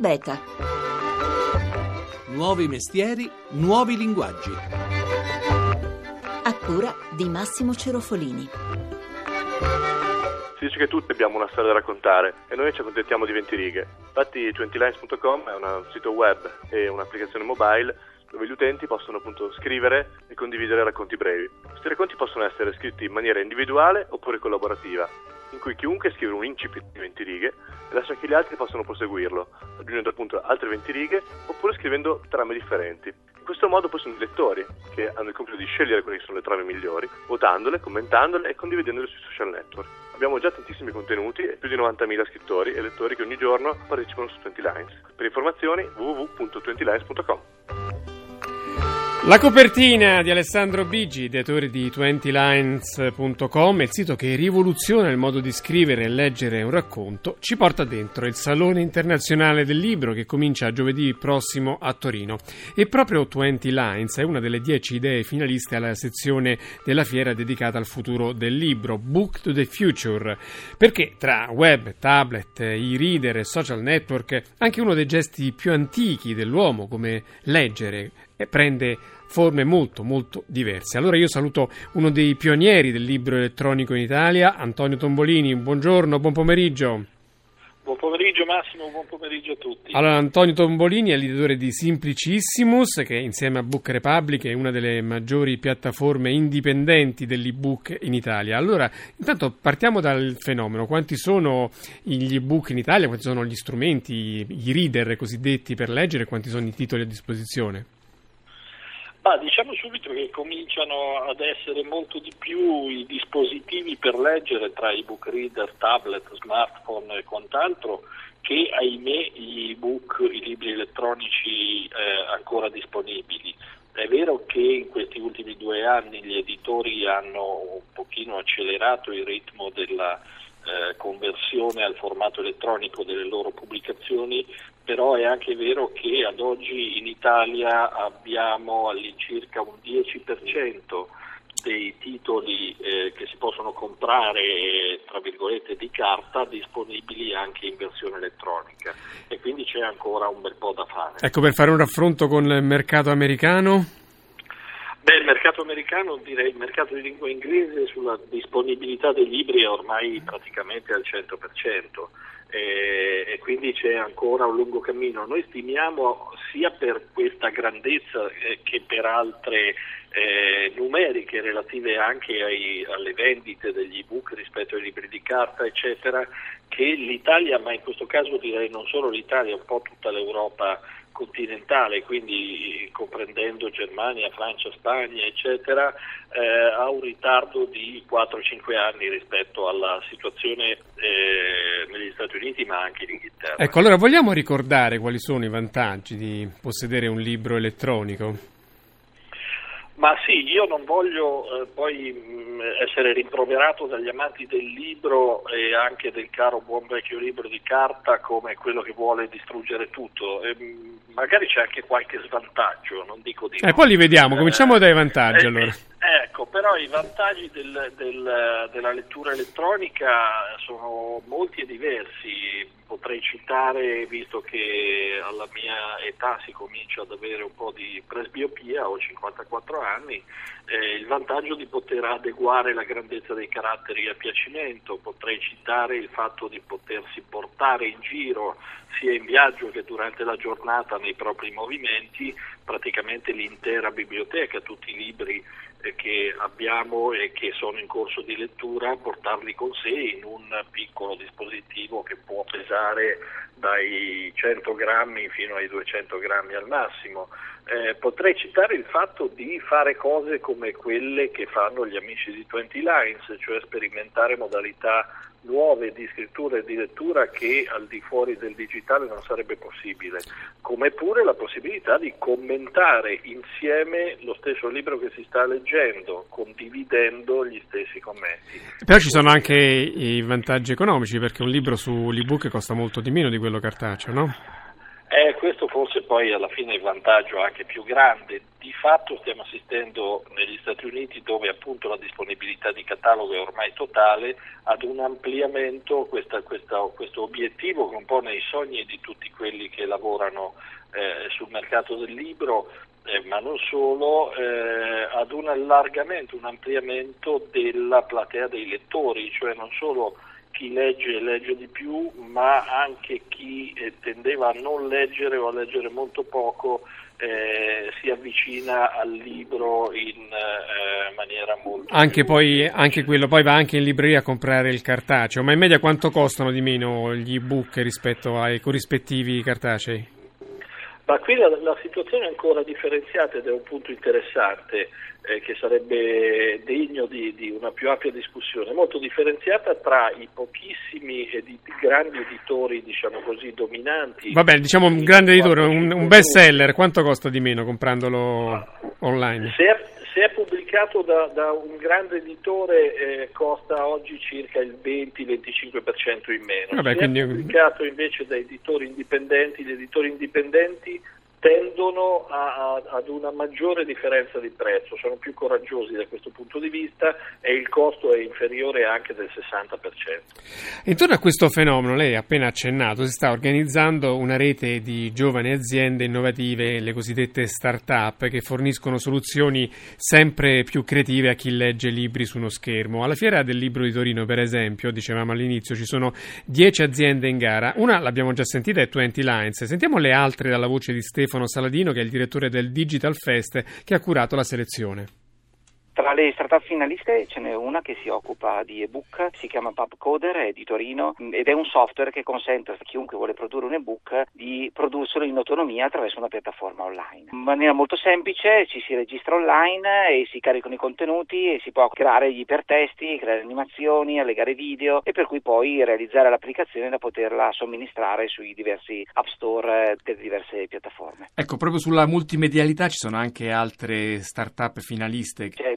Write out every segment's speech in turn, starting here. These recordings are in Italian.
Beta. Nuovi mestieri, nuovi linguaggi. A cura di Massimo Cerofolini. Si dice che tutti abbiamo una storia da raccontare e noi ci accontentiamo di 20 righe. Infatti 20lines.com è un sito web e un'applicazione mobile dove gli utenti possono appunto scrivere e condividere racconti brevi. Questi racconti possono essere scritti in maniera individuale oppure collaborativa, in cui chiunque scrive un incipit di 20 righe e lascia che gli altri possano proseguirlo, aggiungendo appunto altre 20 righe oppure scrivendo trame differenti. In questo modo poi sono i lettori che hanno il compito di scegliere quali sono le trame migliori, votandole, commentandole e condividendole sui social network. Abbiamo già tantissimi contenuti e più di 90.000 scrittori e lettori che ogni giorno partecipano su 20 Lines. Per informazioni www.20lines.com. La copertina di Alessandro Bigi, ideatore di 20lines.com, il sito che rivoluziona il modo di scrivere e leggere un racconto, ci porta dentro il Salone Internazionale del Libro che comincia giovedì prossimo a Torino. E proprio 20 Lines è una delle dieci idee finaliste alla sezione della fiera dedicata al futuro del libro, Book to the Future, perché tra web, tablet, e-reader e social network, anche uno dei gesti più antichi dell'uomo, come leggere, prende forme molto molto diverse. Allora io saluto uno dei pionieri del libro elettronico in Italia, Antonio Tombolini. Buongiorno, buon pomeriggio. Buon pomeriggio Massimo, buon pomeriggio a tutti. Allora, Antonio Tombolini è l'editore di Simplicissimus, che insieme a Book Republic è una delle maggiori piattaforme indipendenti dell'ebook in Italia. Allora, intanto partiamo dal fenomeno. Quanti sono gli ebook in Italia? Quanti sono gli strumenti, i reader cosiddetti per leggere? Quanti sono i titoli a disposizione? Ah, diciamo subito che cominciano ad essere molto di più i dispositivi per leggere tra i book reader, tablet, smartphone e quant'altro che ahimè gli ebook, i libri elettronici eh, ancora disponibili. È vero che in questi ultimi due anni gli editori hanno un pochino accelerato il ritmo della eh, conversione al formato elettronico delle loro pubblicazioni, però è anche vero che ad oggi in Italia abbiamo all'incirca un 10% dei titoli eh, che si possono comprare tra virgolette di carta disponibili anche in versione elettronica e quindi c'è ancora un bel po' da fare. Ecco per fare un raffronto con il mercato americano. Beh, il mercato americano, direi il mercato di lingua inglese sulla disponibilità dei libri è ormai praticamente al 100% eh, e quindi c'è ancora un lungo cammino. Noi stimiamo sia per questa grandezza eh, che per altre eh, numeriche relative anche ai, alle vendite degli ebook rispetto ai libri di carta, eccetera, che l'Italia, ma in questo caso direi non solo l'Italia, un po' tutta l'Europa continentale, quindi comprendendo Germania, Francia, Spagna, eccetera, eh, ha un ritardo di 4-5 anni rispetto alla situazione eh, negli Stati Uniti, ma anche in Inghilterra. Ecco, allora vogliamo ricordare quali sono i vantaggi di possedere un libro elettronico? Ma sì, io non voglio eh, poi mh, essere rimproverato dagli amanti del libro e anche del caro buon vecchio libro di carta come quello che vuole distruggere tutto. E, mh, magari c'è anche qualche svantaggio, non dico di eh, no. poi li vediamo, cominciamo dai vantaggi Eh, allora. Ecco, però i vantaggi del, del, della lettura elettronica sono molti e diversi. Potrei citare, visto che alla mia età si comincia ad avere un po' di presbiopia, ho 54 anni, eh, il vantaggio di poter adeguare la grandezza dei caratteri a piacimento. Potrei citare il fatto di potersi portare in giro sia in viaggio che durante la giornata nei propri movimenti praticamente l'intera biblioteca, tutti i libri eh, che abbiamo e che sono in corso di lettura, portarli con sé in un piccolo dispositivo che può pesare dai 100 grammi fino ai 200 grammi al massimo. Eh, potrei citare il fatto di fare cose come quelle che fanno gli amici di 20 Lines, cioè sperimentare modalità nuove di scrittura e di lettura che al di fuori del digitale non sarebbe possibile, come pure la possibilità di commentare insieme lo stesso libro che si sta leggendo, condividendo gli stessi commenti. Però ci sono anche i vantaggi economici perché un libro sull'ebook costa molto di meno di quello cartaceo, no? Eh, questo forse poi alla fine è il vantaggio anche più grande. Di fatto stiamo assistendo negli Stati Uniti, dove appunto la disponibilità di catalogo è ormai totale, ad un ampliamento, questa, questa, questo obiettivo po' nei sogni di tutti quelli che lavorano eh, sul mercato del libro, eh, ma non solo, eh, ad un allargamento, un ampliamento della platea dei lettori, cioè non solo chi legge legge di più, ma anche chi eh, tendeva a non leggere o a leggere molto poco eh, si avvicina al libro in eh, maniera molto anche poi anche quello poi va anche in libreria a comprare il cartaceo ma in media quanto costano di meno gli ebook rispetto ai corrispettivi cartacei? Ma qui la, la, situazione è ancora differenziata ed è un punto interessante eh, che sarebbe degno di, di, una più ampia discussione, molto differenziata tra i pochissimi edit- grandi editori, diciamo così, dominanti. Vabbè, diciamo un grande editore, un, un best seller, quanto costa di meno comprandolo online? Se è, se è pubblicato da, da, un grande editore eh, costa oggi circa il 20-25% in meno. Vabbè, se quindi... è pubblicato invece da editori indipendenti, gli editori indipendenti tendono a, a, ad una maggiore differenza di prezzo, sono più coraggiosi da questo punto di vista e il costo è inferiore anche del 60%. Intorno a questo fenomeno, lei ha appena accennato, si sta organizzando una rete di giovani aziende innovative, le cosiddette start-up, che forniscono soluzioni sempre più creative a chi legge libri su uno schermo. Alla Fiera del Libro di Torino, per esempio, dicevamo all'inizio, ci sono 10 aziende in gara. Una l'abbiamo già sentita, è 20 Lines. Sentiamo le altre dalla voce di Stefano Stefano Saladino, che è il direttore del Digital Fest, che ha curato la selezione. Tra le startup finaliste ce n'è una che si occupa di ebook, si chiama PubCoder, è di Torino ed è un software che consente a chiunque vuole produrre un ebook di produrselo in autonomia attraverso una piattaforma online. In maniera molto semplice ci si registra online e si caricano i contenuti e si può creare gli ipertesti, creare animazioni, allegare video e per cui poi realizzare l'applicazione da poterla somministrare sui diversi app store delle diverse piattaforme. Ecco, proprio sulla multimedialità ci sono anche altre startup finaliste. C'è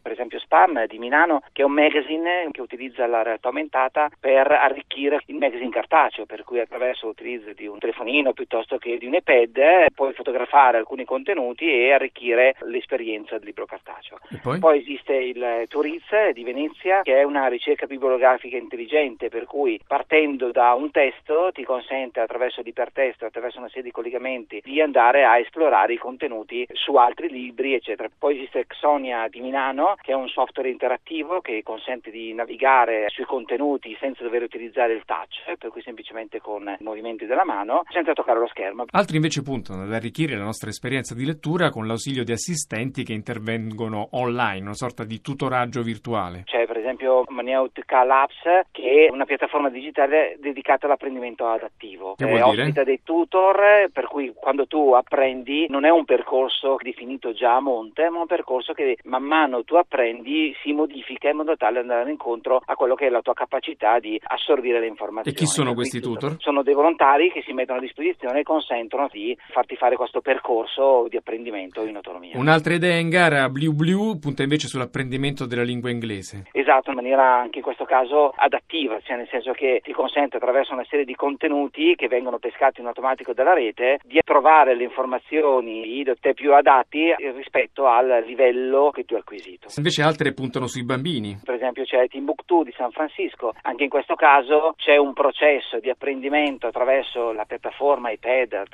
Spam di Milano, che è un magazine che utilizza la realtà aumentata per arricchire il magazine cartaceo, per cui attraverso l'utilizzo di un telefonino piuttosto che di un iPad puoi fotografare alcuni contenuti e arricchire l'esperienza del libro cartaceo. Poi? poi? esiste il Turiz di Venezia, che è una ricerca bibliografica intelligente, per cui partendo da un testo ti consente attraverso l'ipertesto, attraverso una serie di collegamenti, di andare a esplorare i contenuti su altri libri, eccetera. Poi esiste Xonia di Milano, che è un software interattivo che consente di navigare sui contenuti senza dover utilizzare il touch, per cui semplicemente con i movimenti della mano, senza toccare lo schermo. Altri invece puntano ad arricchire la nostra esperienza di lettura con l'ausilio di assistenti che intervengono online, una sorta di tutoraggio virtuale. C'è per esempio Maneutica Labs, che è una piattaforma digitale dedicata all'apprendimento adattivo. Che eh? Ospita dei tutor, per cui quando tu apprendi non è un percorso definito già a monte, ma un percorso che man mano tu apprendi si modifica in modo tale da andare incontro a quello che è la tua capacità di assorbire le informazioni. E chi sono questi tu- tutor? Sono dei volontari che si mettono a disposizione e consentono di farti fare questo percorso di apprendimento in autonomia. Un'altra idea in gara, Blue Blue, punta invece sull'apprendimento della lingua inglese. Esatto, in maniera anche in questo caso adattiva, cioè nel senso che ti consente attraverso una serie di contenuti che vengono pescati in automatico dalla rete di trovare le informazioni più adatti rispetto al livello che tu hai acquisito. Invece altre puntano sui bambini. Per esempio c'è Timbuktu di San Francisco, anche in questo caso c'è un processo di apprendimento attraverso la piattaforma iPad,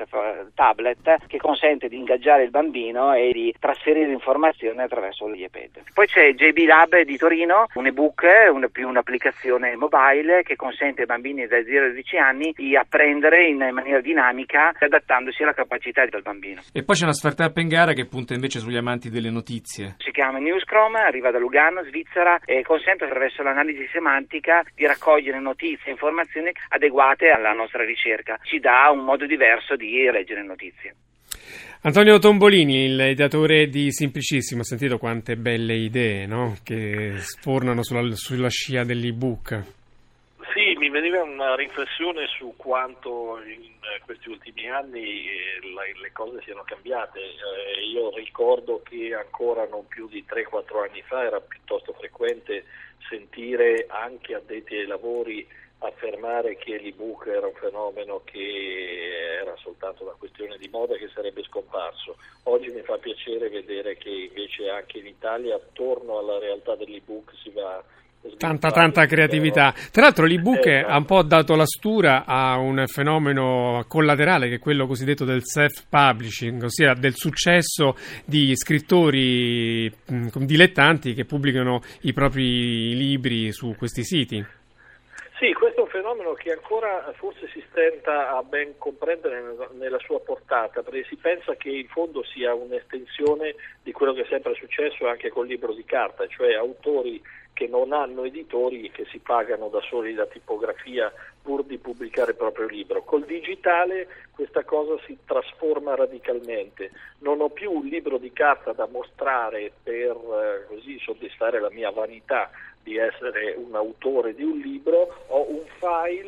tablet, che consente di ingaggiare il bambino e di trasferire informazioni attraverso gli iPad. Poi c'è JB Lab di Torino, un ebook, un, più un'applicazione mobile che consente ai bambini da 0 a 12 anni di apprendere in maniera dinamica adattandosi alla capacità del bambino. E poi c'è una startup in gara che punta invece sugli amanti delle notizie. Si chiama Newscrom, arriva da Lugano, Svizzera e consente attraverso l'analisi semantica di raccogliere notizie e informazioni adeguate alla nostra ricerca. Ci dà un modo diverso di leggere notizie. Antonio Tombolini, il ideatore di Simplicissimo, ha sentito quante belle idee no? che sfornano sulla, sulla scia dell'ebook. Mi veniva una riflessione su quanto in eh, questi ultimi anni eh, le cose siano cambiate. Eh, io ricordo che ancora non più di 3-4 anni fa era piuttosto frequente sentire anche addetti ai lavori affermare che l'ebook era un fenomeno che era soltanto una questione di moda che sarebbe scomparso. Oggi mi fa piacere vedere che invece anche in Italia attorno alla realtà dell'ebook si va Tanta, tanta creatività. Tra l'altro l'ebook eh, ha un po' dato la stura a un fenomeno collaterale che è quello cosiddetto del self-publishing, ossia del successo di scrittori dilettanti che pubblicano i propri libri su questi siti. Sì, questo è un fenomeno che ancora forse si stenta a ben comprendere nella sua portata, perché si pensa che in fondo sia un'estensione di quello che è sempre successo anche col libro di carta, cioè autori che non hanno editori che si pagano da soli la tipografia pur di pubblicare il proprio libro. Col digitale questa cosa si trasforma radicalmente. Non ho più un libro di carta da mostrare per eh, così soddisfare la mia vanità di essere un autore di un libro, ho un file,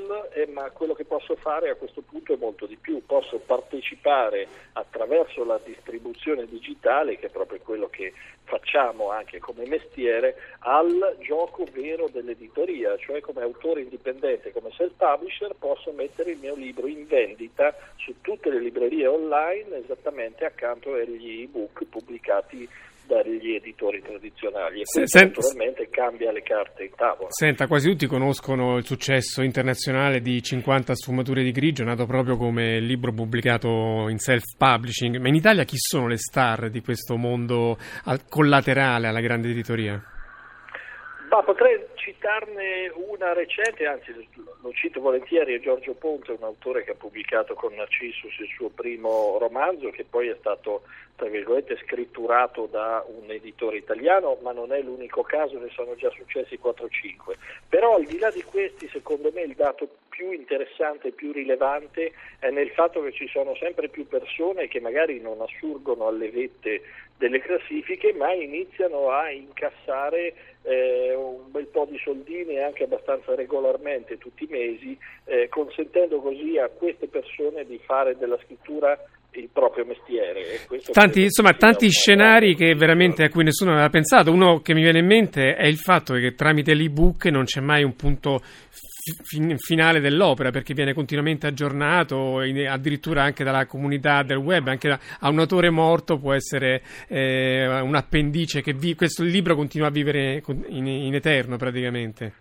eh, ma quello che posso fare a questo punto è molto di più, posso partecipare attraverso la distribuzione digitale, che è proprio quello che facciamo anche come mestiere, al gioco vero dell'editoria, cioè come autore indipendente, come self-publisher posso mettere il mio libro in vendita su tutte le librerie online esattamente accanto agli ebook pubblicati dagli editori tradizionali e questo Senta, naturalmente cambia le carte in tavola. Senta, quasi tutti conoscono il successo internazionale di 50 sfumature di grigio, nato proprio come libro pubblicato in self-publishing, ma in Italia chi sono le star di questo mondo collaterale alla grande editoria? Ma potrei citarne una recente, anzi lo cito volentieri, è Giorgio Ponte, un autore che ha pubblicato con Narcissus il suo primo romanzo, che poi è stato, tra virgolette, scritturato da un editore italiano, ma non è l'unico caso, ne sono già successi 4-5. Però al di là di questi, secondo me il dato più interessante e più rilevante è nel fatto che ci sono sempre più persone che magari non assurgono alle vette delle classifiche, ma iniziano a incassare eh, un bel po' di soldini anche abbastanza regolarmente tutti i mesi, eh, consentendo così a queste persone di fare della scrittura il proprio mestiere. Tanti, insomma, tanti scenari che veramente a cui nessuno aveva pensato. Uno che mi viene in mente è il fatto che tramite l'ebook non c'è mai un punto fin- finale dell'opera perché viene continuamente aggiornato, in, addirittura anche dalla comunità del web, anche da, a un autore morto può essere eh, un appendice che vi- questo libro continua a vivere in, in eterno praticamente.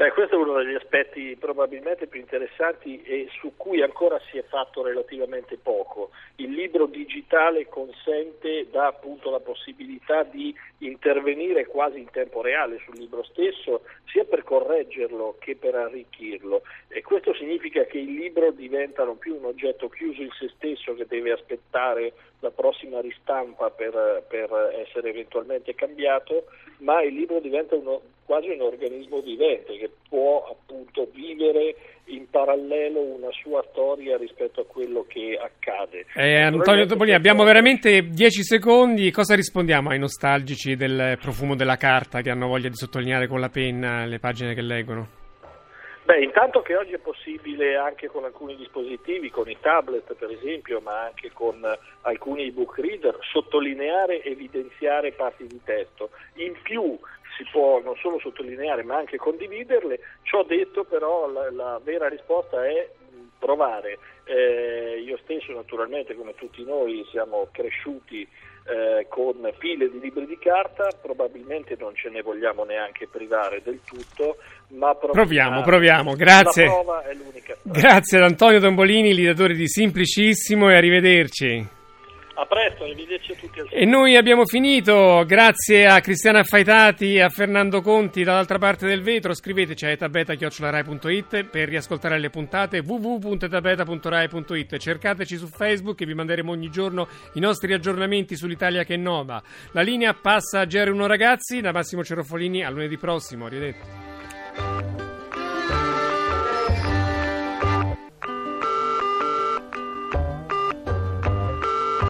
Beh, questo è uno degli aspetti probabilmente più interessanti e su cui ancora si è fatto relativamente poco. Il libro digitale consente, dà appunto la possibilità di intervenire quasi in tempo reale sul libro stesso, sia per correggerlo che per arricchirlo. E questo significa che il libro diventa non più un oggetto chiuso in se stesso che deve aspettare la prossima ristampa per, per essere eventualmente cambiato, ma il libro diventa uno, quasi un organismo vivente che può appunto vivere in parallelo una sua storia rispetto a quello che accade. Eh, Antonio Topolini, abbiamo veramente dieci secondi. Cosa rispondiamo ai nostalgici del profumo della carta che hanno voglia di sottolineare con la penna le pagine che leggono? Beh, intanto che oggi è possibile anche con alcuni dispositivi, con i tablet per esempio, ma anche con alcuni ebook reader, sottolineare, evidenziare parti di testo. In più si può non solo sottolineare ma anche condividerle. Ciò detto però la, la vera risposta è provare. Eh, io stesso naturalmente come tutti noi siamo cresciuti eh, con pile di libri di carta, probabilmente non ce ne vogliamo neanche privare del tutto, ma proviamo, proviamo, grazie. Grazie ad Antonio Tombolini, l'ideatore di Simplicissimo e arrivederci. A presto, arrivederci a tutti. E noi abbiamo finito, grazie a Cristiana Affaitati e a Fernando Conti dall'altra parte del vetro. Scriveteci a etabeta.rai.it per riascoltare le puntate www.etabeta.rai.it. Cercateci su Facebook e vi manderemo ogni giorno i nostri aggiornamenti sull'Italia che è nova. La linea passa a GR1 ragazzi, da Massimo Cerofolini a lunedì prossimo. Arrivederci.